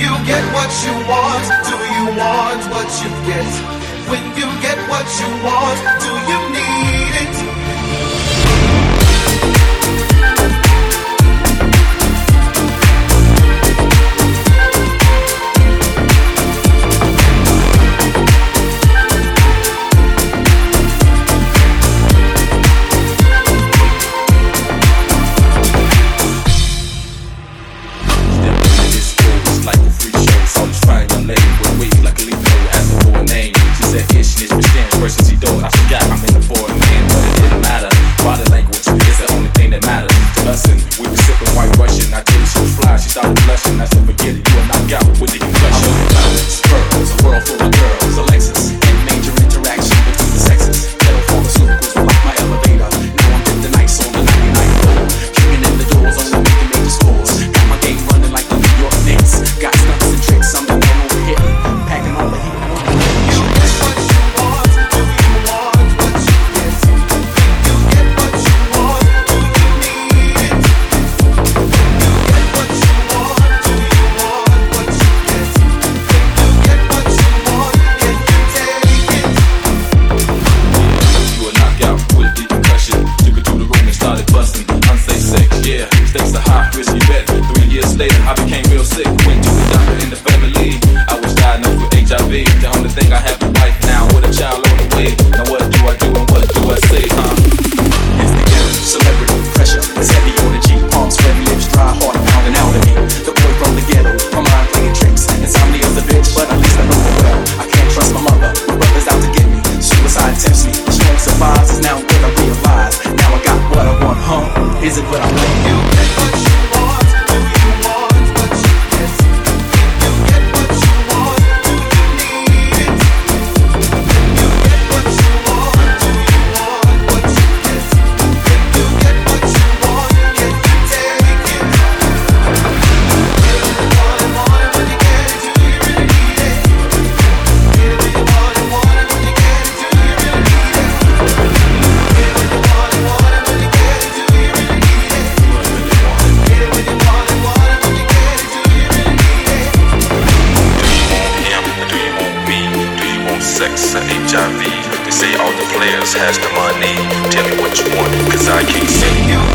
you get what you want, do you want what you get? When you get what you want, do you need it? Girls, Risky bet. Three years later, I became real sick. Went to a doctor in the family. I was diagnosed with HIV. The only thing I have in life now, with a child on the way. Now what do I do and what do I say, huh? It's the end. Celebrity pressure is heavy on the G. Palms sweaty, lips dry, heart pounding out of me. The boy from the ghetto, my mind playing tricks. Insomnia's a bitch, but at least I know her well. I can't trust my mother, my brother's out to get me. Suicide tempts me. The strong survives is now what I realize. Now I got what I want, huh? Is it what I want? HIV? They say all the players has the money. Tell me what you want, cause I can't say. You